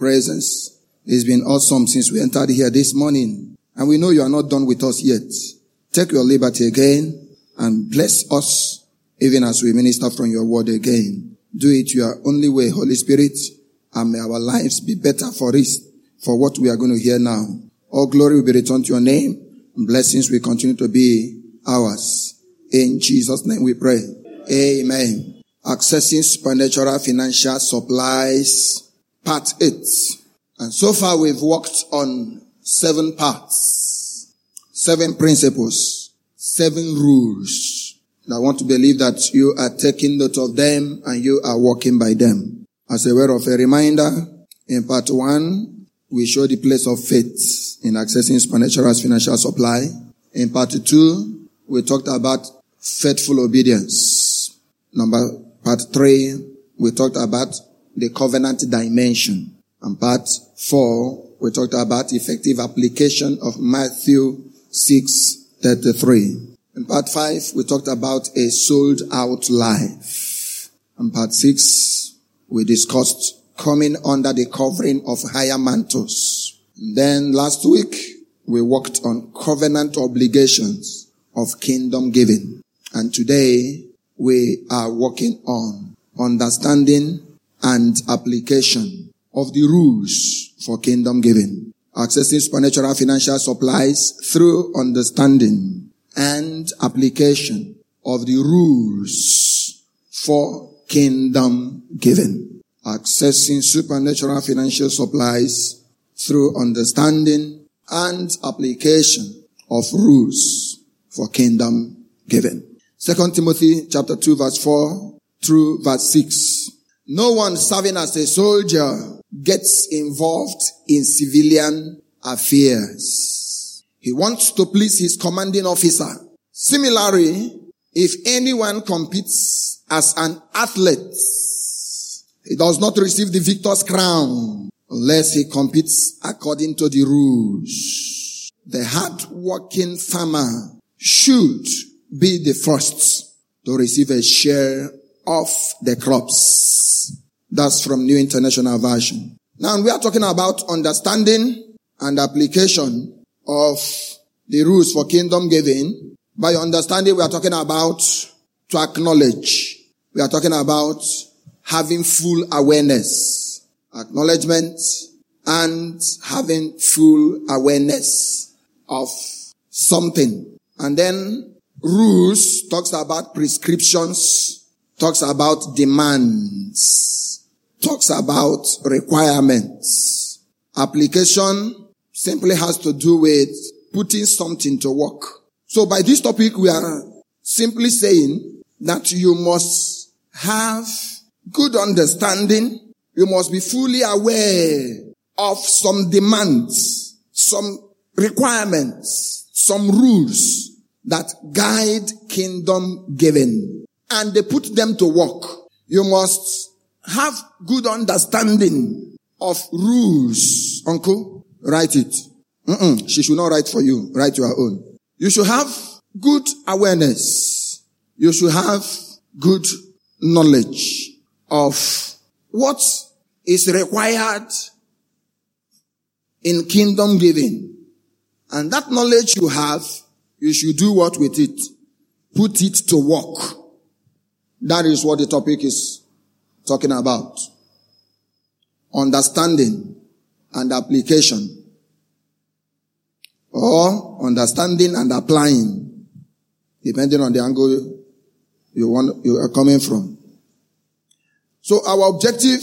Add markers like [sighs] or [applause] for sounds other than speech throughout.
presence. It's been awesome since we entered here this morning. And we know you are not done with us yet. Take your liberty again and bless us even as we minister from your word again. Do it your only way, Holy Spirit, and may our lives be better for this, for what we are going to hear now. All glory will be returned to your name, and blessings will continue to be ours. In Jesus' name we pray. Amen. Accessing supernatural financial supplies, part eight. And so far we've worked on seven parts, seven principles, seven rules. And I want to believe that you are taking note of them and you are walking by them. As a word of a reminder, in part one, we show the place of faith in accessing supernatural financial supply. In part two, we talked about faithful obedience. Number, part three, we talked about the covenant dimension. And part four, we talked about effective application of Matthew 6, 33. In part five, we talked about a sold out life. In part six, we discussed coming under the covering of higher mantles. And then last week, we worked on covenant obligations of kingdom giving. And today, we are working on understanding and application of the rules for kingdom giving. Accessing supernatural financial supplies through understanding and application of the rules for kingdom giving. Accessing supernatural financial supplies through understanding and application of rules for kingdom giving. Second Timothy chapter 2 verse 4 through verse 6. No one serving as a soldier gets involved in civilian affairs. He wants to please his commanding officer. Similarly, if anyone competes as an athlete, he does not receive the victor's crown unless he competes according to the rules. The hard-working farmer should be the first to receive a share of the crops. That's from New International Version. Now we are talking about understanding and application of the rules for kingdom giving. By understanding, we are talking about to acknowledge. We are talking about having full awareness, acknowledgement, and having full awareness of something. And then rules talks about prescriptions, talks about demands, talks about requirements. Application simply has to do with putting something to work. So by this topic, we are simply saying that you must have good understanding. You must be fully aware of some demands, some requirements, some rules that guide kingdom giving and they put them to work. You must have good understanding of rules. Uncle, write it. Mm-mm, she should not write for you. Write your own. You should have good awareness. You should have good knowledge of what is required in kingdom giving. And that knowledge you have, you should do what with it? Put it to work. That is what the topic is talking about. Understanding and application. Or understanding and applying. Depending on the angle you want, you are coming from. So our objective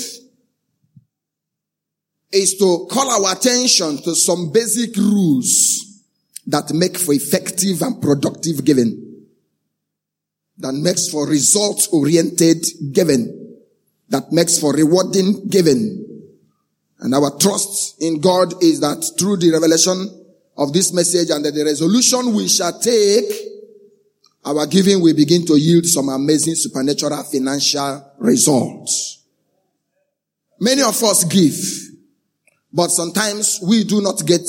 is to call our attention to some basic rules that make for effective and productive giving that makes for results oriented giving, that makes for rewarding giving. And our trust in God is that through the revelation of this message and the resolution we shall take, our giving will begin to yield some amazing supernatural financial results. Many of us give, but sometimes we do not get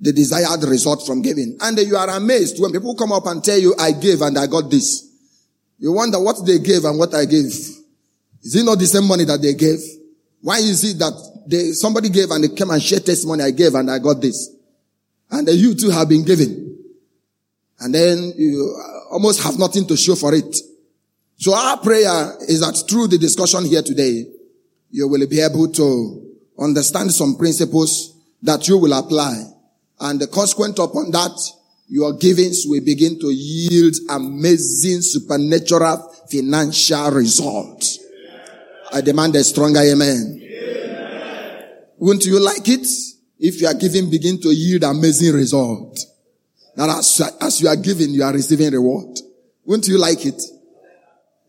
the desired result from giving. And you are amazed when people come up and tell you, I gave and I got this. You wonder what they gave and what I gave. Is it not the same money that they gave? Why is it that they, somebody gave and they came and shared testimony I gave and I got this? And then you too have been given. And then you almost have nothing to show for it. So our prayer is that through the discussion here today, you will be able to understand some principles that you will apply. And the consequent upon that, your givings will begin to yield amazing supernatural financial results. I demand a stronger amen. amen. Wouldn't you like it if your giving begin to yield amazing result? That as, as you are giving, you are receiving reward. Wouldn't you like it?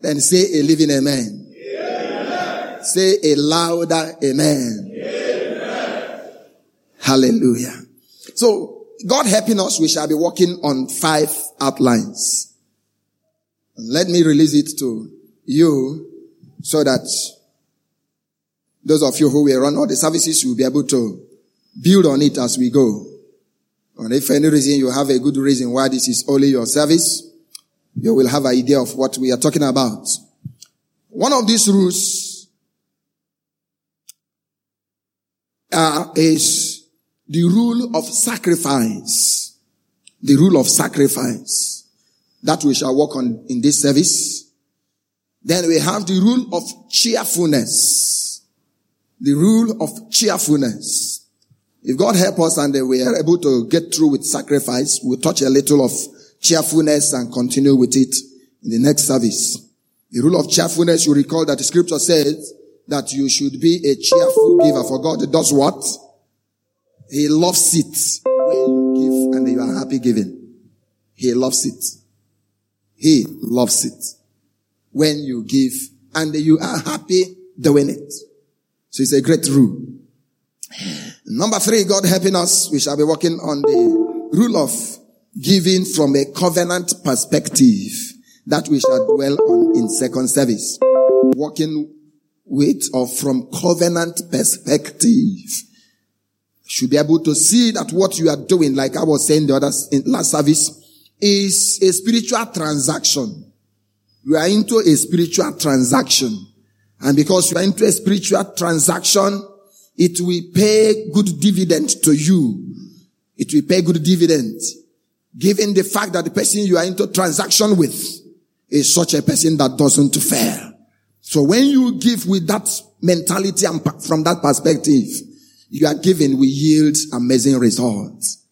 Then say a living amen. amen. Say a louder amen. amen. Hallelujah. So, God helping us, we shall be working on five outlines. Let me release it to you so that those of you who will run all the services, will be able to build on it as we go. And if any reason you have a good reason why this is only your service, you will have an idea of what we are talking about. One of these rules uh, is the rule of sacrifice. The rule of sacrifice that we shall work on in this service. Then we have the rule of cheerfulness the rule of cheerfulness. If God help us and we are able to get through with sacrifice, we'll touch a little of cheerfulness and continue with it in the next service. The rule of cheerfulness, you recall that the scripture says that you should be a cheerful giver for God does what? He loves it when you give and you are happy giving. He loves it. He loves it when you give and you are happy doing it. So it's a great rule. Number three, God helping us, we shall be working on the rule of giving from a covenant perspective that we shall dwell on in second service. Working with or from covenant perspective. Should be able to see that what you are doing, like I was saying the other in last service, is a spiritual transaction. You are into a spiritual transaction. And because you are into a spiritual transaction, it will pay good dividend to you. It will pay good dividend. Given the fact that the person you are into transaction with is such a person that doesn't fail. So when you give with that mentality and from that perspective, you are giving will yield amazing results.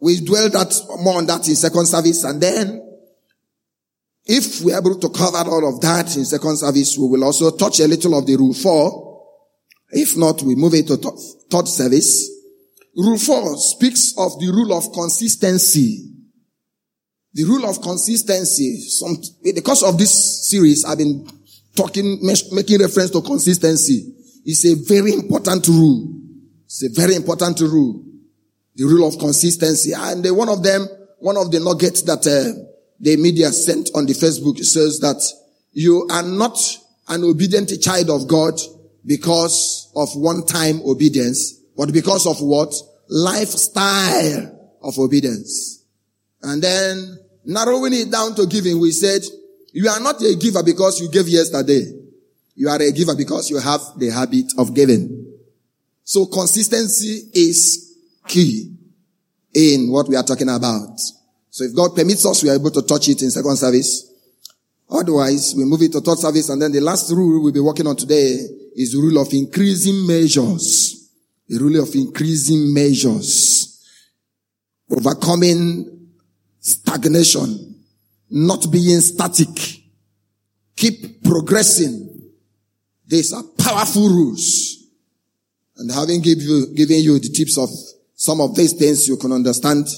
We dwell that more on that in second service and then if we're able to cover all of that in second service, we will also touch a little of the rule four. If not, we move it to third service. Rule four speaks of the rule of consistency. The rule of consistency. Some, because of this series, I've been talking, making reference to consistency. It's a very important rule. It's a very important rule. The rule of consistency. And one of them, one of the nuggets that uh, the media sent on the Facebook says that you are not an obedient child of God because of one-time obedience, but because of what? Lifestyle of obedience. And then narrowing it down to giving, we said, you are not a giver because you gave yesterday. You are a giver because you have the habit of giving. So consistency is key in what we are talking about. So if God permits us, we are able to touch it in second service. Otherwise, we move it to third service. And then the last rule we'll be working on today is the rule of increasing measures. The rule of increasing measures. Overcoming stagnation. Not being static. Keep progressing. These are powerful rules. And having give you, given you the tips of some of these things, you can understand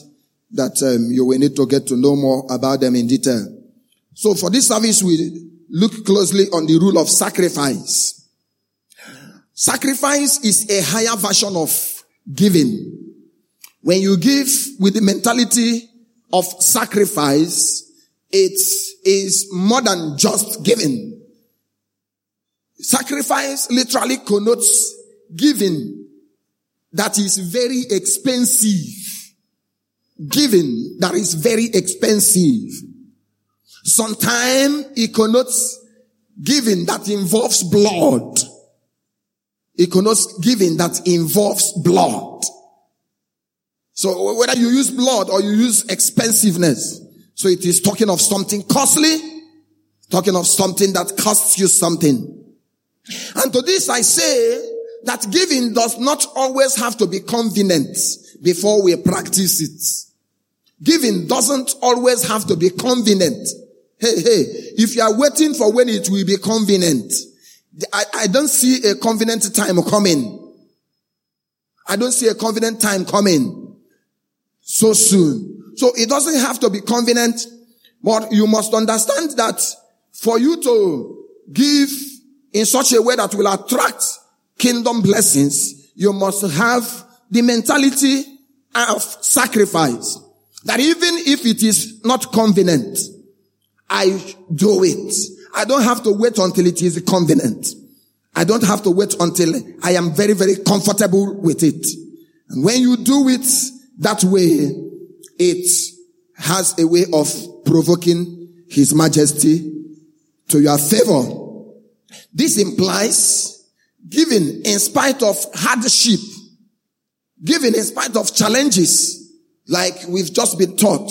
that um, you will need to get to know more about them in detail. So for this service, we look closely on the rule of sacrifice. Sacrifice is a higher version of giving. When you give with the mentality of sacrifice, it is more than just giving. Sacrifice literally connotes giving that is very expensive giving that is very expensive. Sometimes it connotes giving that involves blood. It connotes giving that involves blood. So whether you use blood or you use expensiveness, so it is talking of something costly, talking of something that costs you something. And to this I say that giving does not always have to be convenient before we practice it. Giving doesn't always have to be convenient. Hey, hey, if you are waiting for when it will be convenient, I, I don't see a convenient time coming. I don't see a convenient time coming so soon. So it doesn't have to be convenient, but you must understand that for you to give in such a way that will attract kingdom blessings, you must have the mentality of sacrifice. That even if it is not convenient, I do it. I don't have to wait until it is convenient. I don't have to wait until I am very, very comfortable with it. And when you do it that way, it has a way of provoking his majesty to your favor. This implies giving in spite of hardship, giving in spite of challenges, like we've just been taught,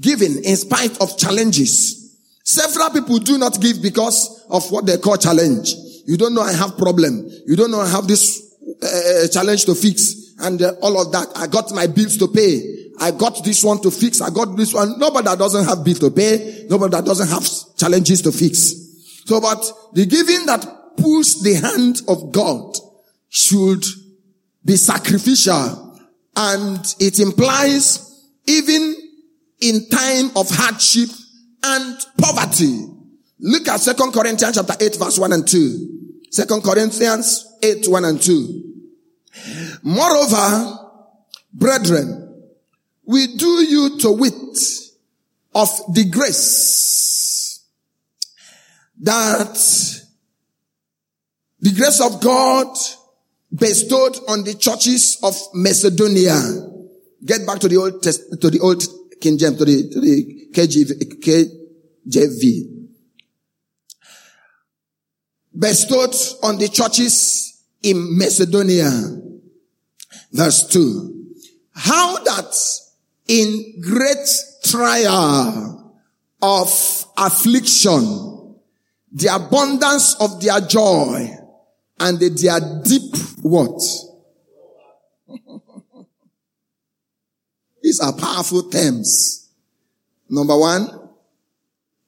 giving in spite of challenges. Several people do not give because of what they call challenge. You don't know I have problem. You don't know I have this uh, challenge to fix and uh, all of that. I got my bills to pay. I got this one to fix. I got this one. Nobody that doesn't have bill to pay. Nobody that doesn't have challenges to fix. So, but the giving that pulls the hand of God should be sacrificial and it implies even in time of hardship and poverty. Look at Second Corinthians chapter 8 verse 1 and 2. Second Corinthians 8, 1 and 2. Moreover, brethren, we do you to wit of the grace that the grace of God bestowed on the churches of Macedonia. Get back to the old test, to the old King James, to the, to the KJV, KJV. Bestowed on the churches in Macedonia. Verse two. How that in great trial of affliction, the abundance of their joy and their deep what? These are powerful terms. Number one,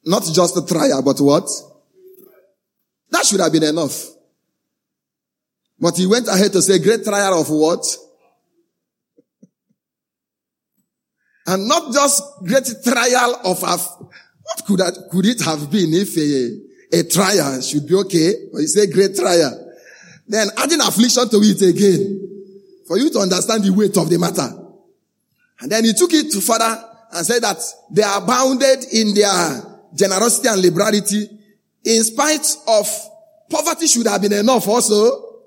not just a trial, but what? That should have been enough. But he went ahead to say great trial of what? [laughs] And not just great trial of what could that, could it have been if a, a trial should be okay? But he said great trial. Then adding affliction to it again. For you to understand the weight of the matter. And then he took it to further and said that they are bounded in their generosity and liberality in spite of poverty should have been enough also.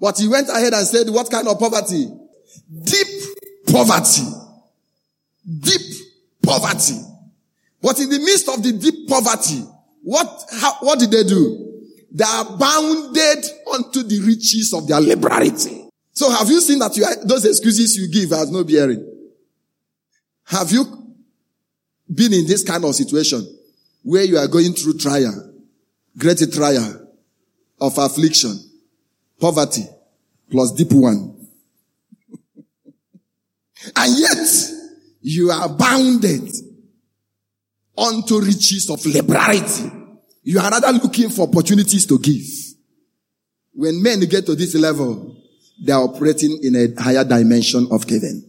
But he went ahead and said, what kind of poverty? Deep poverty. Deep poverty. But in the midst of the deep poverty, what, how, what did they do? They are bounded unto the riches of their liberality. So have you seen that you those excuses you give has no bearing? Have you been in this kind of situation where you are going through trial, great trial of affliction, poverty, plus deep one? [laughs] and yet you are bounded unto riches of liberality. You are rather looking for opportunities to give. When men get to this level, they are operating in a higher dimension of giving.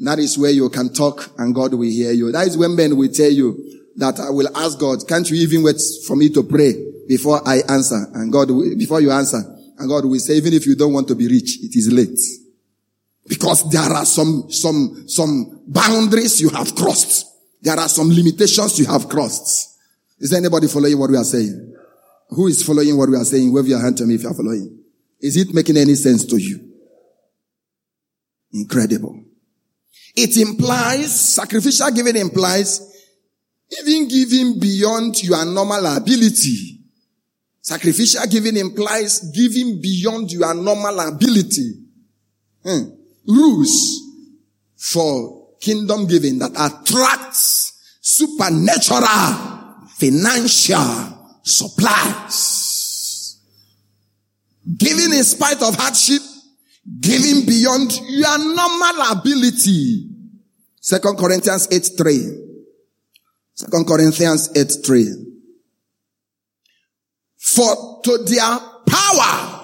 That is where you can talk and God will hear you. That is when men will tell you that I will ask God, can't you even wait for me to pray before I answer? And God, will, before you answer, and God will say, even if you don't want to be rich, it is late. Because there are some, some, some boundaries you have crossed. There are some limitations you have crossed. Is there anybody following what we are saying? Who is following what we are saying? Wave your hand to me if you are following. Is it making any sense to you? Incredible. It implies, sacrificial giving implies even giving beyond your normal ability. Sacrificial giving implies giving beyond your normal ability. Hmm. Rules for kingdom giving that attracts supernatural financial supplies. Giving in spite of hardship, giving beyond your normal ability. Second Corinthians 8 3. Second Corinthians 8 3. For to their power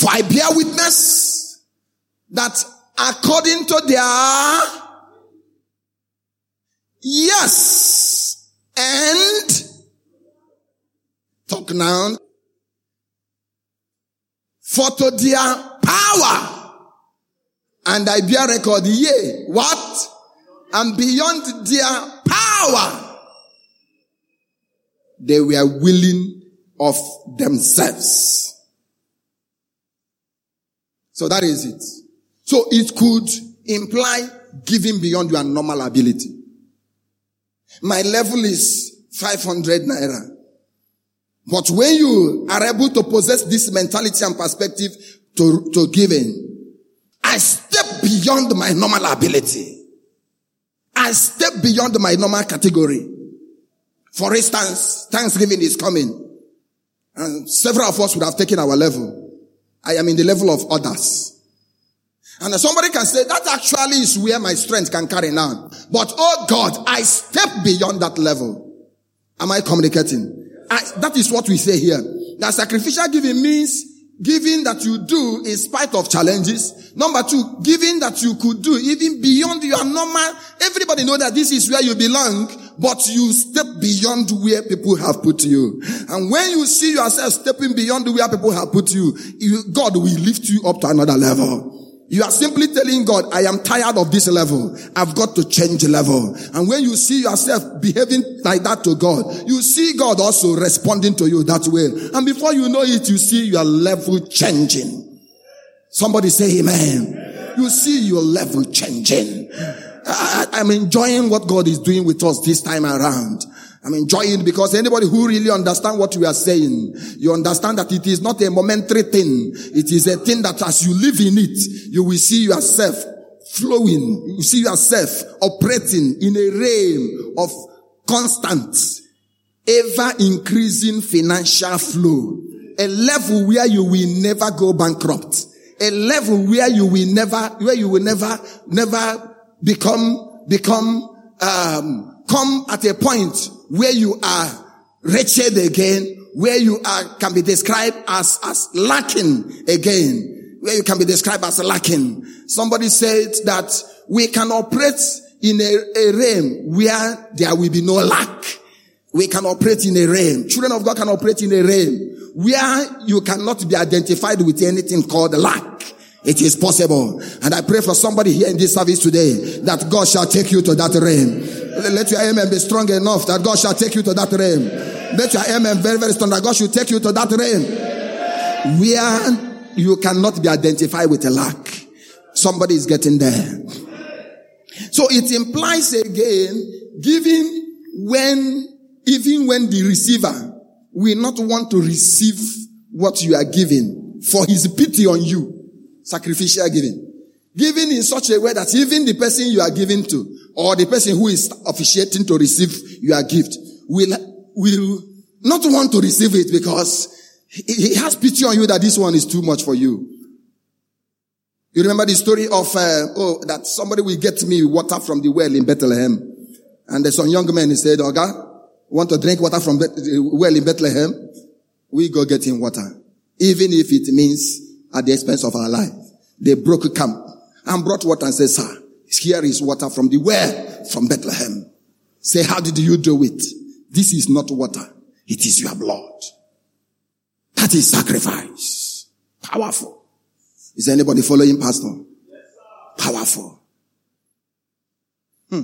For I bear witness that according to their yes and talk now. For to their power and I bear record yea what? And beyond their power they were willing of themselves so that is it. So it could imply giving beyond your normal ability. My level is 500 naira. But when you are able to possess this mentality and perspective to, to giving, I step beyond my normal ability. I step beyond my normal category. For instance, Thanksgiving is coming. And several of us would have taken our level. I am in the level of others. And somebody can say that actually is where my strength can carry now. But oh God, I step beyond that level. Am I communicating? I, that is what we say here. That sacrificial giving means giving that you do in spite of challenges. Number two, giving that you could do even beyond your normal. Everybody know that this is where you belong, but you step beyond where people have put you. And when you see yourself stepping beyond where people have put you, you God will lift you up to another level. You are simply telling God, I am tired of this level. I've got to change level. And when you see yourself behaving like that to God, you see God also responding to you that way. And before you know it, you see your level changing. Somebody say amen. You see your level changing. I, am enjoying what God is doing with us this time around. I'm enjoying because anybody who really understand what we are saying, you understand that it is not a momentary thing. It is a thing that as you live in it, you will see yourself flowing. You see yourself operating in a realm of constant, ever increasing financial flow. A level where you will never go bankrupt. A level where you will never, where you will never, never become, become, um, come at a point where you are wretched again, where you are, can be described as, as lacking again, where you can be described as lacking. Somebody said that we can operate in a, a realm where there will be no lack. We can operate in a realm. Children of God can operate in a realm where you cannot be identified with anything called lack. It is possible. And I pray for somebody here in this service today that God shall take you to that realm. Let your amen be strong enough that God shall take you to that realm. Let your amen very, very strong that God should take you to that realm where you cannot be identified with a lack. Somebody is getting there. So it implies again, giving when, even when the receiver will not want to receive what you are giving for his pity on you. Sacrificial giving. Giving in such a way that even the person you are giving to, or the person who is officiating to receive your gift, will, will not want to receive it because he has pity on you that this one is too much for you. You remember the story of, uh, oh, that somebody will get me water from the well in Bethlehem. And there's some young man, he said, Oga, want to drink water from the well in Bethlehem? We go get him water. Even if it means at the expense of our life. They broke camp and brought water and said, sir, here is water from the well from Bethlehem. Say, how did you do it? This is not water. It is your blood. That is sacrifice. Powerful. Is anybody following pastor? Powerful. Hmm.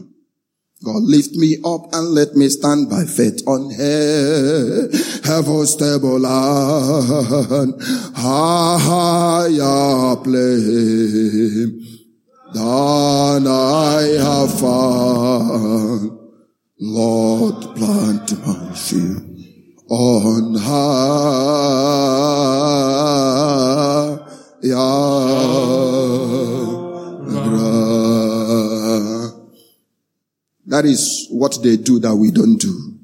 God lift me up and let me stand by faith on heaven's stable land, higher plane than I have found. Lord, plant my feet on high. That is what they do that we don't do.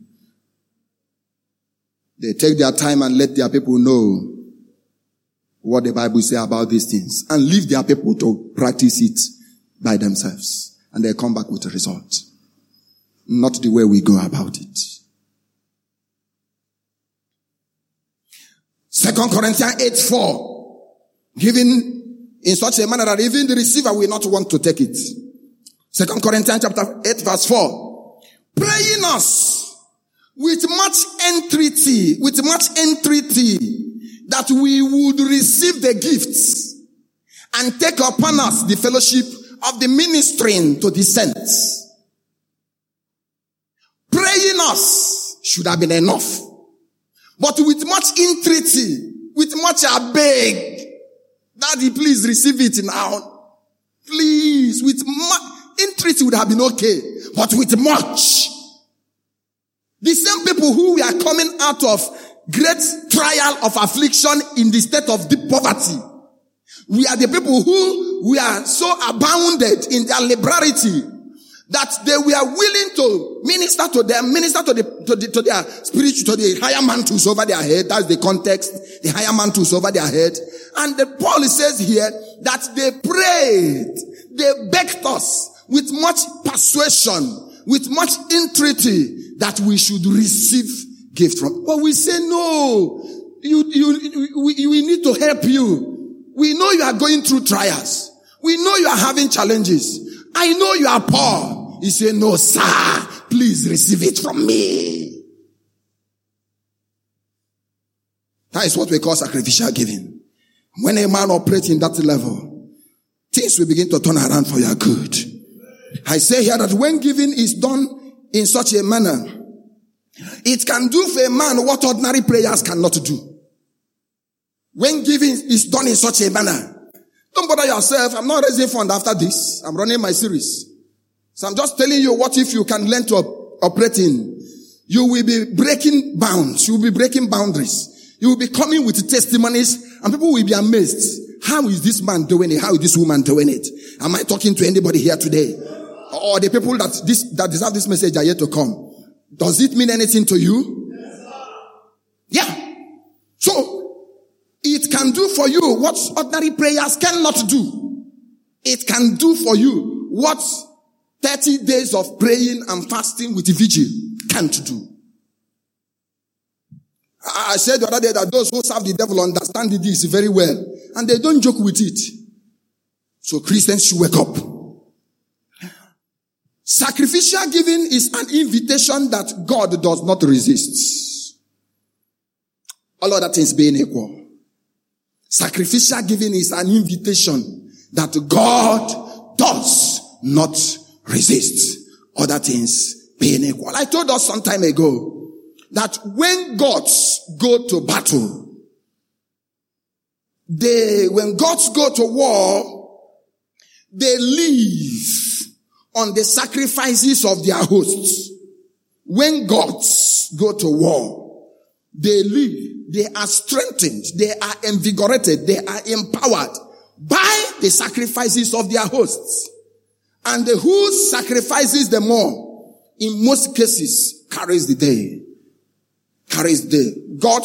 They take their time and let their people know what the Bible say about these things and leave their people to practice it by themselves. And they come back with a result. Not the way we go about it. Second Corinthians 8 4. Given in such a manner that even the receiver will not want to take it. Second Corinthians chapter 8 verse 4. Praying us with much entreaty, with much entreaty that we would receive the gifts and take upon us the fellowship of the ministering to the saints. Praying us should have been enough. But with much entreaty, with much I beg, Daddy, please receive it now. Please, with much entreaty would have been okay, but with much. The same people who we are coming out of great trial of affliction in the state of deep poverty. We are the people who we are so abounded in their liberality that they were willing to minister to them, minister to the, to the, to their spiritual, to the higher mantles over their head. That's the context. The higher mantles over their head. And the Paul says here that they prayed, they begged us with much persuasion, with much entreaty that we should receive gift from. But we say, no, you, you, we, we need to help you. We know you are going through trials. We know you are having challenges. I know you are poor. He said, no, sir, please receive it from me. That is what we call sacrificial giving. When a man operates in that level, things will begin to turn around for your good. I say here that when giving is done in such a manner, it can do for a man what ordinary prayers cannot do. When giving is done in such a manner, don't bother yourself. I'm not raising fund after this. I'm running my series. So I'm just telling you what if you can learn to operate in. You will be breaking bounds. You will be breaking boundaries. You will be coming with testimonies and people will be amazed. How is this man doing it? How is this woman doing it? Am I talking to anybody here today? Or the people that this, that deserve this message are yet to come? Does it mean anything to you? Yeah. So, it can do for you what ordinary prayers cannot do. It can do for you what 30 days of praying and fasting with the vigil can't do. I said the other day that those who serve the devil understand this very well and they don't joke with it. So Christians should wake up. Sacrificial giving is an invitation that God does not resist. All other things being equal. Sacrificial giving is an invitation that God does not resist. Other things being equal. I told us some time ago that when gods go to battle, they, when gods go to war, they leave on the sacrifices of their hosts. When gods go to war, they live, they are strengthened, they are invigorated, they are empowered by the sacrifices of their hosts. And the who sacrifices the more, in most cases, carries the day. Carries the day. God,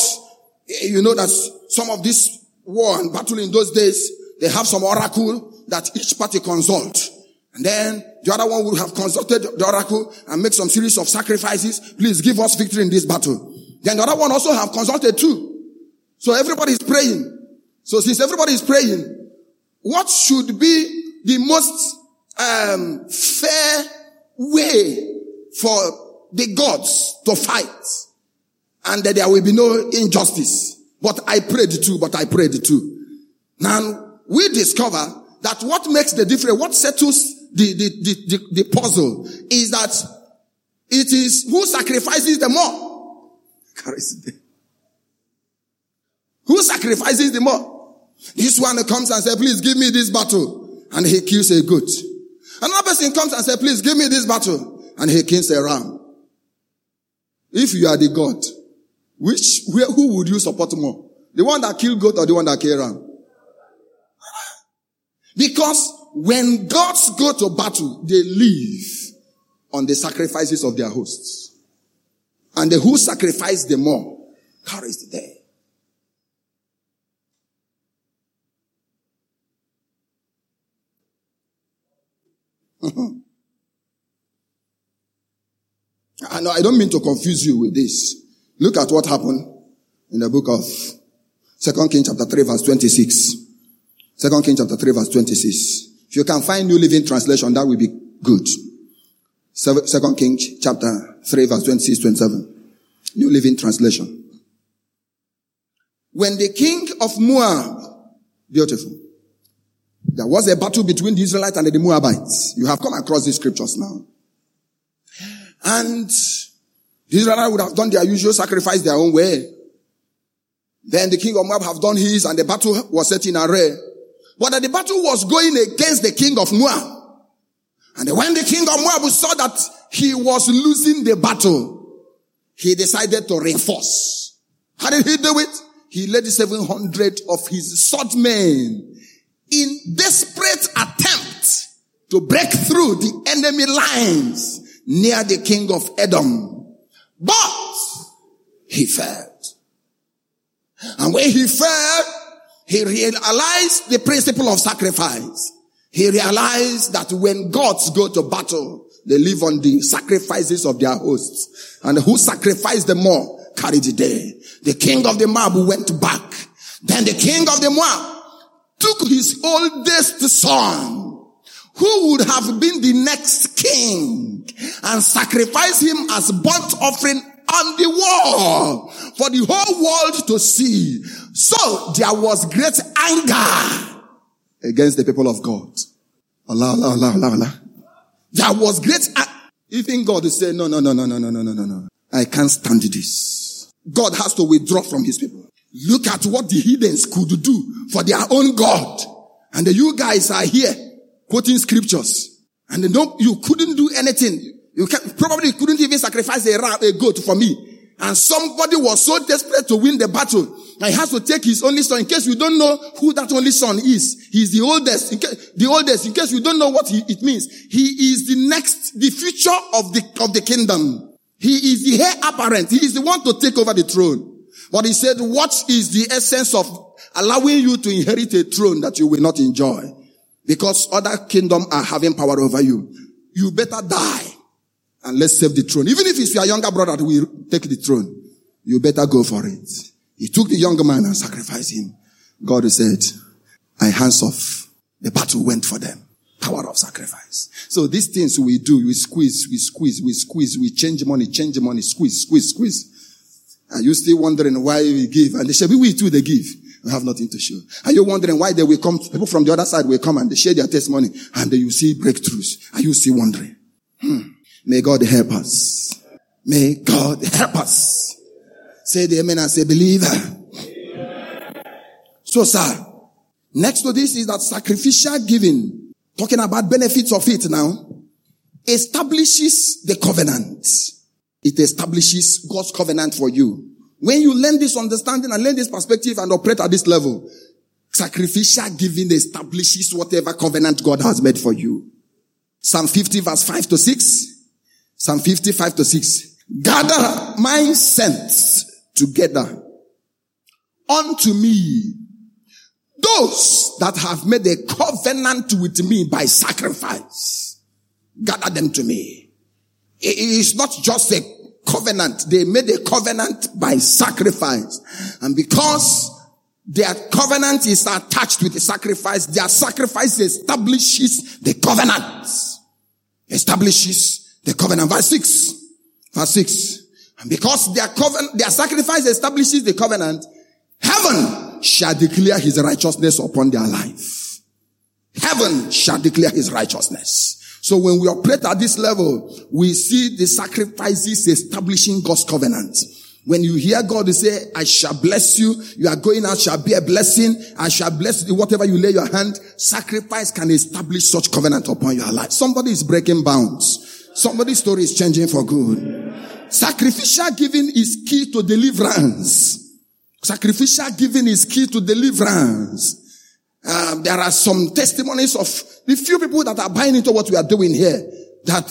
you know that some of this war and battle in those days, they have some oracle that each party consult. And then the other one would have consulted the oracle and make some series of sacrifices. Please give us victory in this battle. Then the other one also have consulted too. So everybody is praying. So since everybody is praying, what should be the most um, fair way for the gods to fight? And that there will be no injustice. But I prayed too, but I prayed too. Now we discover that what makes the difference, what settles the, the, the, the, the puzzle is that it is who sacrifices the more. Who sacrifices the more? This one comes and says, please give me this battle. And he kills a goat. Another person comes and says, please give me this battle. And he kills a ram. If you are the God, which, where, who would you support more? The one that killed goat or the one that killed ram? [sighs] Because when gods go to battle, they live on the sacrifices of their hosts. And the who sacrificed the more carries the day. I don't mean to confuse you with this. Look at what happened in the book of Second King chapter 3 verse 26. Second King chapter 3 verse 26. If you can find New Living Translation, that will be good. Second Kings chapter 3 verse 26, 27. New Living Translation. When the king of Moab, beautiful. There was a battle between the Israelites and the Moabites. You have come across these scriptures now. And the Israelites would have done their usual sacrifice their own way. Then the king of Moab have done his and the battle was set in array. But the battle was going against the king of Moab. And when the king of Moab saw that he was losing the battle, he decided to reinforce. How did he do it? He led 700 of his swordmen in desperate attempt to break through the enemy lines near the king of Edom. But he failed. And when he failed, he realized the principle of sacrifice. He realized that when gods go to battle, they live on the sacrifices of their hosts. And who sacrificed the more carried the day. The king of the Moab went back. Then the king of the Moab took his oldest son who would have been the next king and sacrificed him as burnt offering on the wall for the whole world to see. So there was great anger against the people of God. Allah, Allah, Allah, Allah, Allah. There was great, even God is saying, no, no, no, no, no, no, no, no, no, no. I can't stand this. God has to withdraw from his people. Look at what the heathens could do for their own God. And you guys are here quoting scriptures. And you couldn't do anything. You can, probably couldn't even sacrifice a ram, a goat for me. And somebody was so desperate to win the battle. He has to take his only son. In case you don't know who that only son is, he's the oldest. In case, the oldest. In case you don't know what he, it means, he is the next, the future of the of the kingdom. He is the heir apparent. He is the one to take over the throne. But he said, what is the essence of allowing you to inherit a throne that you will not enjoy? Because other kingdom are having power over you. You better die and let's save the throne. Even if it's your younger brother that will take the throne, you better go for it. He took the younger man and sacrificed him. God said, I hands off. The battle went for them. Power of sacrifice. So these things we do, we squeeze, we squeeze, we squeeze, we change money, change money, squeeze, squeeze, squeeze. Are you still wondering why we give? And they say, we too, they give. We have nothing to show. Are you wondering why they will come, people from the other side will come and they share their testimony and you see breakthroughs. Are you still wondering? May God help us. May God help us. Say the amen and say believer. So sir, next to this is that sacrificial giving, talking about benefits of it now, establishes the covenant. It establishes God's covenant for you. When you learn this understanding and learn this perspective and operate at this level, sacrificial giving establishes whatever covenant God has made for you. Psalm 50 verse 5 to 6. Psalm 55 to 6. Gather my saints together unto me. Those that have made a covenant with me by sacrifice. Gather them to me. It is not just a covenant. They made a covenant by sacrifice. And because their covenant is attached with the sacrifice, their sacrifice establishes the covenant. Establishes the covenant. Verse 6. Verse 6. And because their covenant, their sacrifice establishes the covenant, heaven shall declare his righteousness upon their life. Heaven shall declare his righteousness. So when we operate at this level, we see the sacrifices establishing God's covenant. When you hear God say, I shall bless you, you are going out shall be a blessing, I shall bless you, whatever you lay your hand, sacrifice can establish such covenant upon your life. Somebody is breaking bounds. Somebody's story is changing for good. Sacrificial giving is key to deliverance. Sacrificial giving is key to deliverance. Um, there are some testimonies of the few people that are buying into what we are doing here that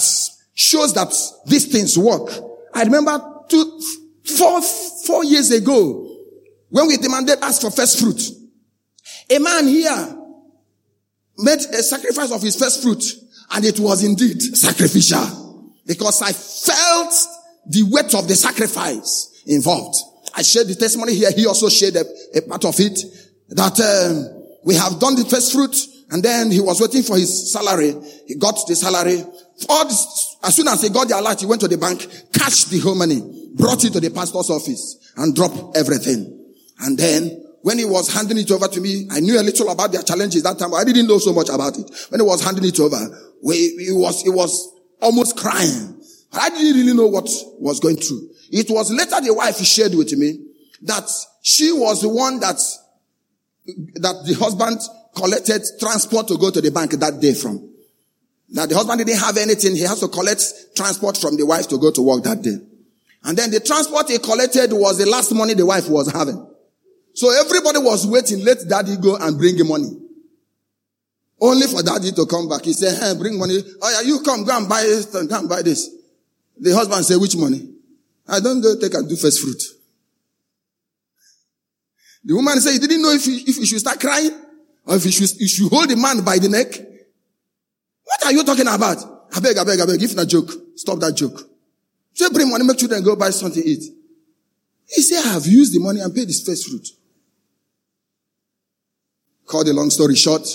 shows that these things work. I remember two, four, four years ago when we demanded ask for first fruit. A man here made a sacrifice of his first fruit and it was indeed sacrificial because I felt the weight of the sacrifice involved. I shared the testimony here. He also shared a, a part of it that um, we have done the first fruit and then he was waiting for his salary. He got the salary. This, as soon as he got the alert, he went to the bank, cashed the whole money, brought it to the pastor's office and dropped everything. And then when he was handing it over to me, I knew a little about their challenges that time, but I didn't know so much about it. When he was handing it over, we, he was, he was almost crying. I didn't really know what was going through. It was later the wife shared with me that she was the one that, that the husband collected transport to go to the bank that day from. That the husband didn't have anything. He has to collect transport from the wife to go to work that day. And then the transport he collected was the last money the wife was having. So everybody was waiting. Let daddy go and bring him money. Only for daddy to come back. He said, hey, bring money. Oh yeah, you come, go and buy this, go and buy this. The husband said, which money? I don't go take and do first fruit. The woman said, you didn't know if he, if you should start crying or if he should, you should hold the man by the neck. What are you talking about? I beg, I beg, I beg. If not joke, stop that joke. Say, bring money, make children go buy something eat. He said, I have used the money and paid this first fruit. Call the long story short.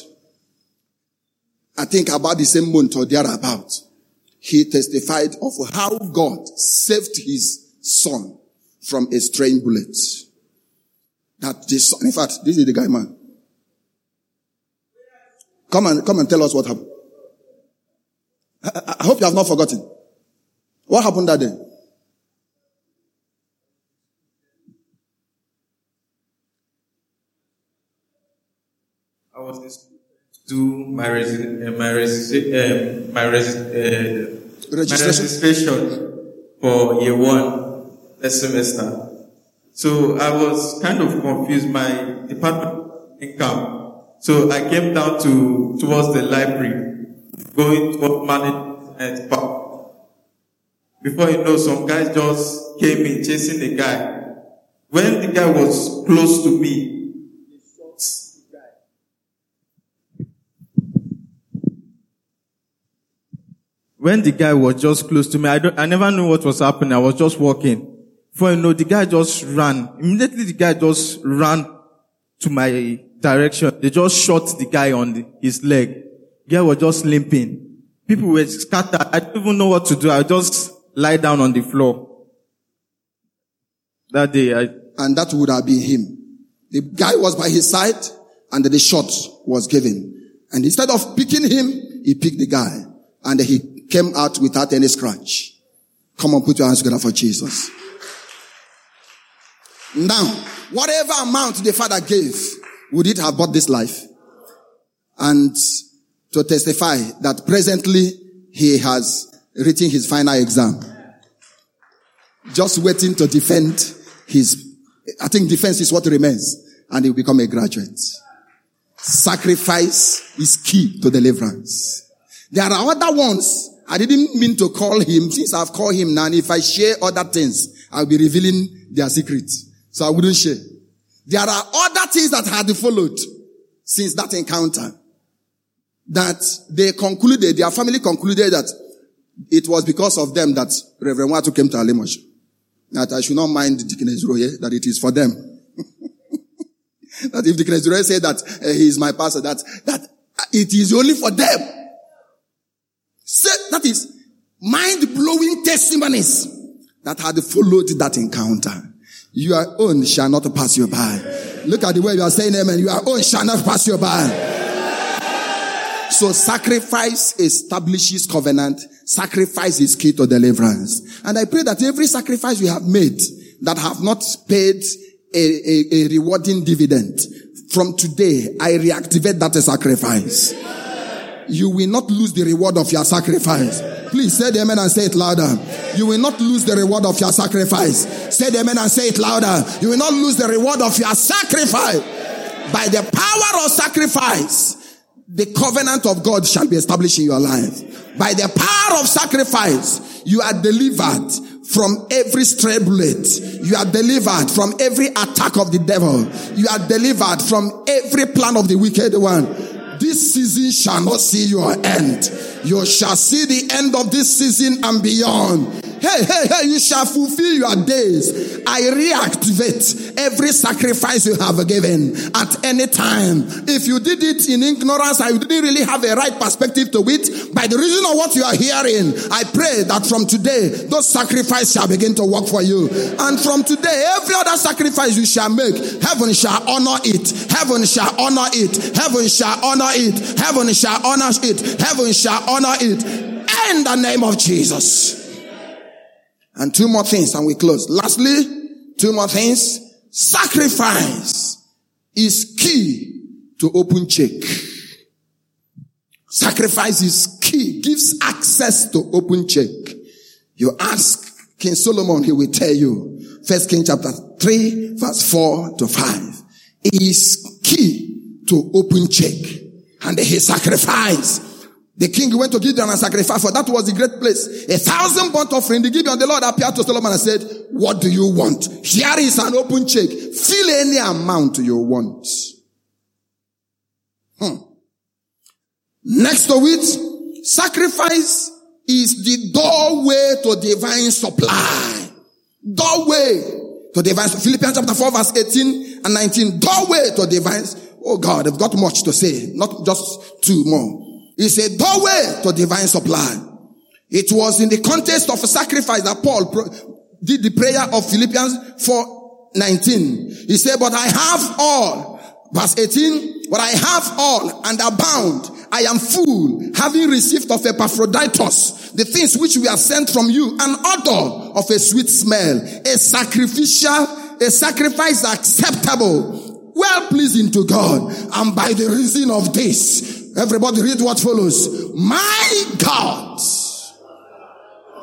I think about the same month or thereabout he testified of how God saved his son from a straying bullet. That this in fact, this is the guy, man. Come and, come and tell us what happened. I, I hope you have not forgotten. What happened that day? I was do my resi- uh, my resi- uh, my, resi- uh, registration. my registration for year one semester. So I was kind of confused. My department income. So I came down to towards the library, going to manage park. Before you know, some guys just came in chasing the guy. When the guy was close to me, when the guy was just close to me, I don't, I never knew what was happening. I was just walking. For you know, the guy just ran. Immediately the guy just ran to my direction. They just shot the guy on the, his leg. The guy was just limping. People were scattered. I didn't even know what to do. I just lie down on the floor. That day, I, and that would have been him. The guy was by his side and the shot was given. And instead of picking him, he picked the guy and he came out without any scratch. Come on, put your hands together for Jesus. Now, whatever amount the father gave, would it have bought this life? And to testify that presently he has written his final exam. Just waiting to defend his, I think defense is what remains and he will become a graduate. Sacrifice is key to deliverance. There are other ones I didn't mean to call him. Since I've called him now, and if I share other things, I'll be revealing their secrets. So I wouldn't share. There are other things that had followed since that encounter that they concluded, their family concluded that it was because of them that Reverend Nwatu came to Alimosho. That I should not mind Deaconess Roye, that it is for them. [laughs] that if Deaconess Roye said that uh, he is my pastor, that, that it is only for them. That is mind-blowing testimonies that had followed that encounter. Your own shall not pass you by. Look at the way you are saying amen. Your own shall not pass you by. So sacrifice establishes covenant. Sacrifice is key to deliverance. And I pray that every sacrifice we have made that have not paid a, a, a rewarding dividend, from today, I reactivate that sacrifice you will not lose the reward of your sacrifice. Please say the amen and say it louder. You will not lose the reward of your sacrifice. Say the amen and say it louder. You will not lose the reward of your sacrifice. By the power of sacrifice, the covenant of God shall be established in your life. By the power of sacrifice, you are delivered from every stray bullet. You are delivered from every attack of the devil. You are delivered from every plan of the wicked one. This season shall not see your end. You shall see the end of this season and beyond. Hey, hey, hey, you shall fulfill your days. I reactivate every sacrifice you have given at any time. If you did it in ignorance, I didn't really have a right perspective to it. By the reason of what you are hearing, I pray that from today, those sacrifices shall begin to work for you. And from today, every other sacrifice you shall make, heaven shall honor it. Heaven shall honor it. Heaven shall honor it. Heaven shall honor it. Heaven shall honor it. In the name of Jesus. And two more things and we close. Lastly, two more things. Sacrifice is key to open check. Sacrifice is key, gives access to open check. You ask King Solomon, he will tell you. First King chapter 3, verse 4 to 5. Is key to open check. And he sacrificed the king went to Gibeon and sacrificed for that was the great place. A thousand burnt offering. The Gibeon, the Lord appeared to Solomon and said, what do you want? Here is an open check. Fill any amount you want. Hmm. Next to it, sacrifice is the doorway to divine supply. Doorway to divine, Philippians chapter 4 verse 18 and 19. Doorway to divine, oh God, I've got much to say, not just two more. It's a doorway to divine supply. It was in the context of a sacrifice that Paul did the prayer of Philippians 4, 19. He said, but I have all. Verse 18, but I have all and abound. I am full, having received of Epaphroditus the things which we have sent from you, an odor of a sweet smell, a sacrificial, a sacrifice acceptable, well pleasing to God. And by the reason of this, Everybody read what follows. My God.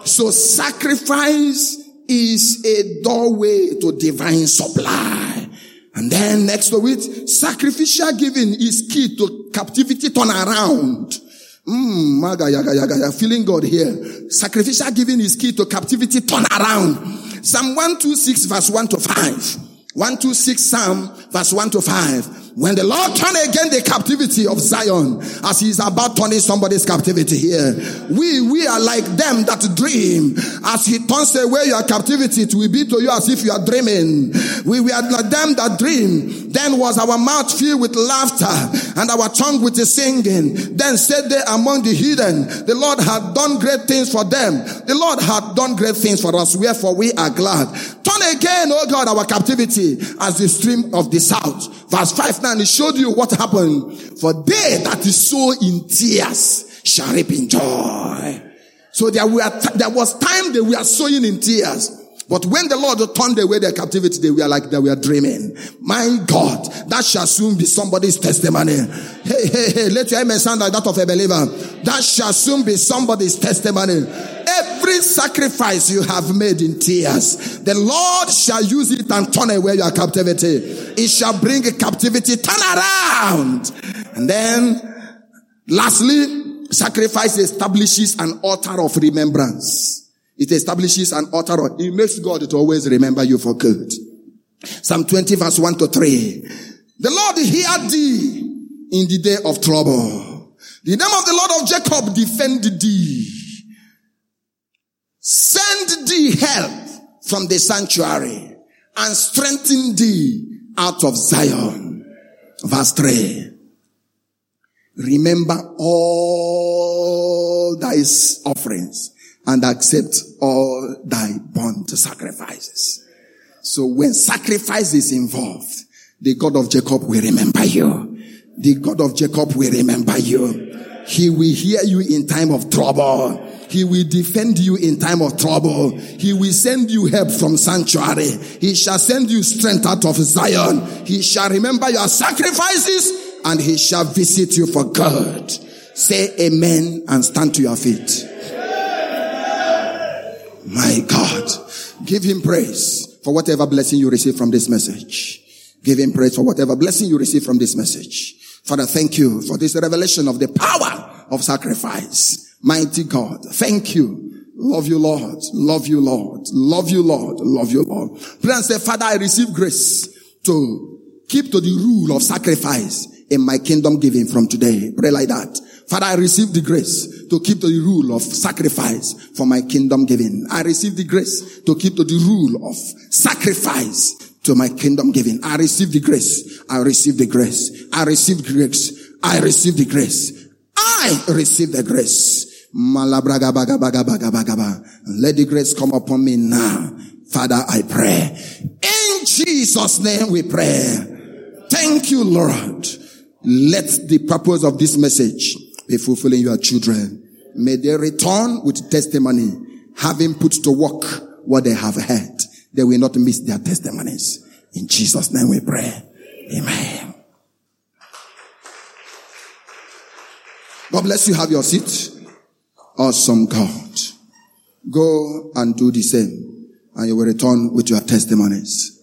So sacrifice is a doorway to divine supply. And then next to it, sacrificial giving is key to captivity turnaround. Mmm, maga, yaga, yaga, yaga, feeling God here. Sacrificial giving is key to captivity turnaround. Psalm 126 verse 1 to 5. 126 Psalm verse 1 to 5. When the Lord turn again the captivity of Zion, as he is about turning somebody's captivity here, we, we are like them that dream. As he turns away your captivity, it will be to you as if you are dreaming. We, we are like them that dream. Then was our mouth filled with laughter and our tongue with the singing. Then said they among the heathen, the Lord had done great things for them. The Lord had done great things for us. Wherefore we are glad. Turn again, O God, our captivity as the stream of the south. Verse 5 and he showed you what happened. For they that is so in tears shall reap in joy. So there were, there was time they were sowing in tears. But when the Lord turned away their captivity, they were like they were dreaming. My God, that shall soon be somebody's testimony. Hey, hey, hey, let your amen sound like that of a believer. That shall soon be somebody's testimony. Every sacrifice you have made in tears, the Lord shall use it and turn away your captivity. It shall bring captivity turn around. And then, lastly, sacrifice establishes an altar of remembrance. It establishes an altar. It makes God to always remember you for good. Psalm 20 verse 1 to 3. The Lord hear thee in the day of trouble. The name of the Lord of Jacob defend thee. Send thee help from the sanctuary and strengthen thee out of Zion. Verse 3. Remember all thy offerings and accept all thy burnt sacrifices. So when sacrifice is involved, the God of Jacob will remember you. The God of Jacob will remember you. He will hear you in time of trouble. He will defend you in time of trouble. He will send you help from sanctuary. He shall send you strength out of Zion. He shall remember your sacrifices and he shall visit you for good. Say amen and stand to your feet. My God. Give him praise for whatever blessing you receive from this message. Give him praise for whatever blessing you receive from this message. Father, thank you for this revelation of the power of sacrifice. Mighty God, thank you. Love you, Lord. Love you, Lord. Love you, Lord. Love you, Lord. Pray and say, Father, I receive grace to keep to the rule of sacrifice in my kingdom giving from today. Pray like that. Father, I receive the grace to keep to the rule of sacrifice for my kingdom giving. I receive the grace to keep to the rule of sacrifice to my kingdom giving. I receive the grace. I receive the grace. I receive grace. I receive the grace. I receive the grace. Let the grace come upon me now. Father, I pray. In Jesus' name we pray. Thank you, Lord. Let the purpose of this message be fulfilling your children. May they return with testimony, having put to work what they have heard. They will not miss their testimonies. In Jesus' name we pray. Amen. God bless you. Have your seat. Awesome God. Go and do the same and you will return with your testimonies.